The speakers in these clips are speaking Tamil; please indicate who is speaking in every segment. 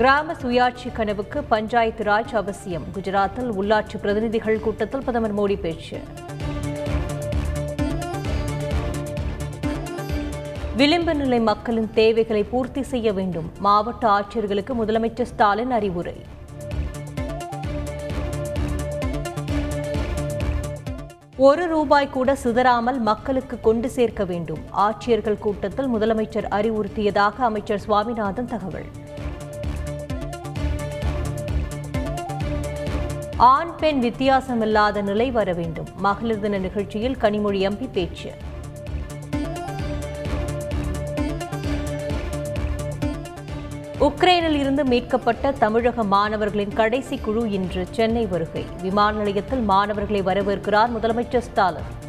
Speaker 1: கிராம சுயாட்சி கனவுக்கு பஞ்சாயத்து ராஜ் அவசியம். குஜராத்தில் உள்ளாட்சி பிரதிநிதிகள் கூட்டத்தில் பிரதமர் மோடி பேச்சு. விளிம்பு நிலை மக்களின் தேவைகளை பூர்த்தி செய்ய வேண்டும். மாவட்ட ஆட்சியர்களுக்கு முதலமைச்சர் ஸ்டாலின் அறிவுரை. ஒரு ரூபாய் கூட சிதறாமல் மக்களுக்கு கொண்டு சேர்க்க வேண்டும். ஆட்சியர்கள் கூட்டத்தில் முதலமைச்சர் அறிவுறுத்தியதாக அமைச்சர் சுவாமிநாதன் தகவல். ஆண் பெண் வித்தியாசமில்லாத நிலை வர வேண்டும். மகளிர் தின நிகழ்ச்சியில் கனிமொழி எம்பி பேச்சு. உக்ரைனில் இருந்து மீட்கப்பட்ட தமிழக மாணவர்களின் கடைசி குழு இன்று சென்னை வருகை. விமான நிலையத்தில் மாணவர்களை வரவேற்கிறார் முதலமைச்சர் ஸ்டாலின்.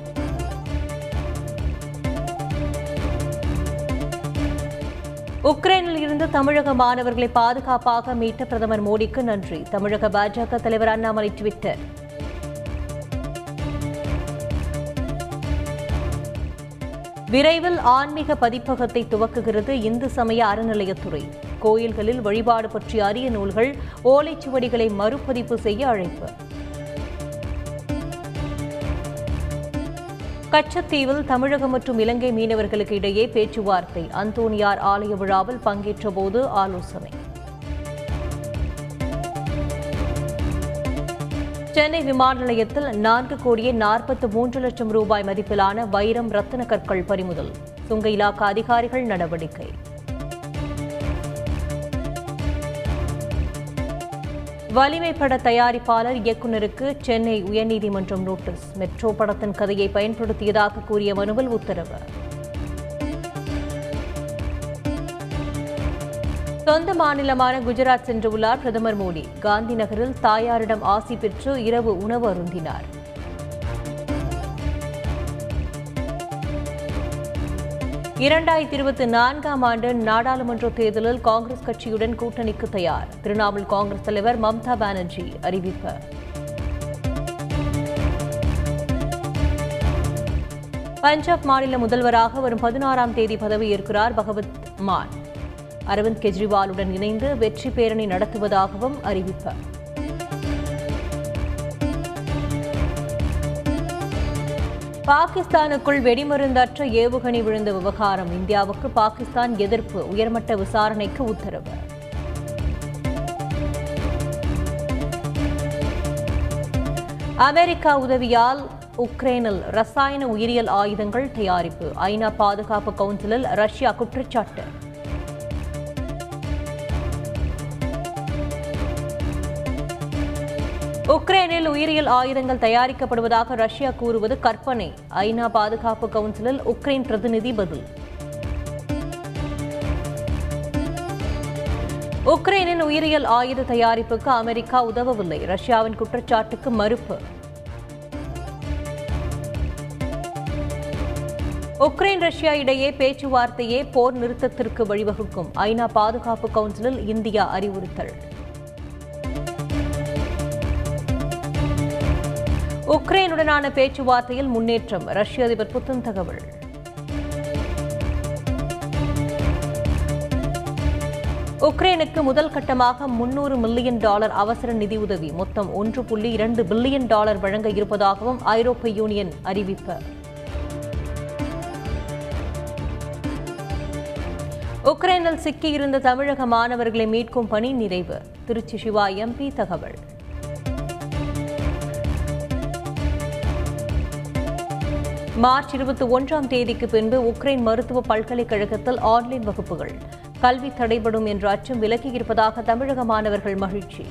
Speaker 1: உக்ரைனில் இருந்து தமிழக மாணவர்களை பாதுகாப்பாக மீட்ட பிரதமர் மோடிக்கு நன்றி. தமிழக பாஜக தலைவர் அண்ணாமலை ட்விட்டர். விரைவில் ஆன்மீக பதிப்பகத்தை துவக்குகிறது இந்து சமய அறநிலையத்துறை. கோயில்களில் வழிபாடு பற்றிய அரிய நூல்கள் ஓலைச்சுவடிகளை மறுபதிப்பு செய்ய அழைப்பு. கச்சத்தீவில் தமிழகம் மற்றும் இலங்கை மீனவர்களுக்கு இடையே பேச்சுவார்த்தை. அந்தோனியார் ஆலய விழாவில் பங்கேற்றபோது ஆலோசனை. சென்னை விமான நிலையத்தில் நான்கு கோடியே நாற்பத்து மூன்று லட்சம் ரூபாய் மதிப்பிலான வைரம் ரத்தின கற்கள் பறிமுதல். சுங்க இலாக்கா அதிகாரிகள் நடவடிக்கை. வலிமை பட தயாரிப்பாளர் இயக்குநருக்கு சென்னை உயர்நீதிமன்றம் நோட்டீஸ். மெட்ரோ படத்தின் கதையை பயன்படுத்தியதாக கூறிய மனுவில் உத்தரவு. சொந்த மாநிலமான குஜராத் சென்றுள்ளார் பிரதமர் மோடி. காந்தி நகரில் தாயாரிடம் ஆசி பெற்று இரவு உணவு அருந்தினார். இரண்டாயிரத்தி இருபத்தி நான்காம் ஆண்டு நாடாளுமன்ற தேர்தலில் காங்கிரஸ் கட்சியுடன் கூட்டணிக்கு தயார். திரிணாமுல் காங்கிரஸ் தலைவர் மம்தா பானர்ஜி அறிவிப்பு. பஞ்சாப் மாநில முதல்வராக வரும் பதினாறாம் தேதி பதவியேற்கிறார் பகவத் மான். அரவிந்த் கெஜ்ரிவாலுடன் இணைந்து வெற்றி பேரணி நடத்துவதாகவும் அறிவிப்பார் பாகிஸ்தானுக்குள் வெடிமருந்தற்ற ஏவுகணை விழுந்த விவகாரம் இந்தியாவுக்கு பாகிஸ்தான் எதிர்ப்பு உயர்மட்ட விசாரணைக்கு உத்தரவு. அமெரிக்கா உதவியால் உக்ரைனில் ரசாயன உயிரியல் ஆயுதங்கள் தயாரிப்பு. ஐநா பாதுகாப்பு கவுன்சிலில் ரஷ்யா குற்றச்சாட்டு. உக்ரைனில் உயிரியல் ஆயுதங்கள் தயாரிக்கப்படுவதாக ரஷ்யா கூறுவது கற்பனை. ஐநா பாதுகாப்பு கவுன்சிலில் உக்ரைன் பிரதிநிதி பதில். உக்ரைனின் உயிரியல் ஆயுத தயாரிப்புக்கு அமெரிக்கா உதவவில்லை. ரஷ்யாவின் குற்றச்சாட்டுக்கு மறுப்பு. உக்ரைன் ரஷ்யா இடையே பேச்சுவார்த்தையே போர் நிறுத்தத்திற்கு வழிவகுக்கும். ஐநா பாதுகாப்பு கவுன்சிலில் இந்தியா அறிவுறுத்தல். உக்ரைனுடனான பேச்சுவார்த்தையில் முன்னேற்றம். ரஷ்ய அதிபர் புத்தின் தகவல். உக்ரைனுக்கு முதல் கட்டமாக முன்னூறு மில்லியன் டாலர் அவசர நிதி உதவி. மொத்தம் ஒன்று புள்ளி இரண்டு பில்லியன் டாலர் வழங்க இருப்பதாகவும் ஐரோப்பிய யூனியன் அறிவிப்பு. உக்ரைனில் சிக்கியிருந்த தமிழக மாணவர்களை மீட்கும் பணி நிறைவு. திருச்சி சிவா எம்பி தகவல். மார்ச் இருபத்தி ஒன்றாம் தேதிக்கு பின்பு உக்ரைன் மருத்துவ பல்கலைக்கழகத்தில் ஆன்லைன் வகுப்புகள். கல்வி தடைபடும் என்ற அச்சம் விலகியிருப்பதாக தமிழக மாணவர்கள் மகிழ்ச்சி.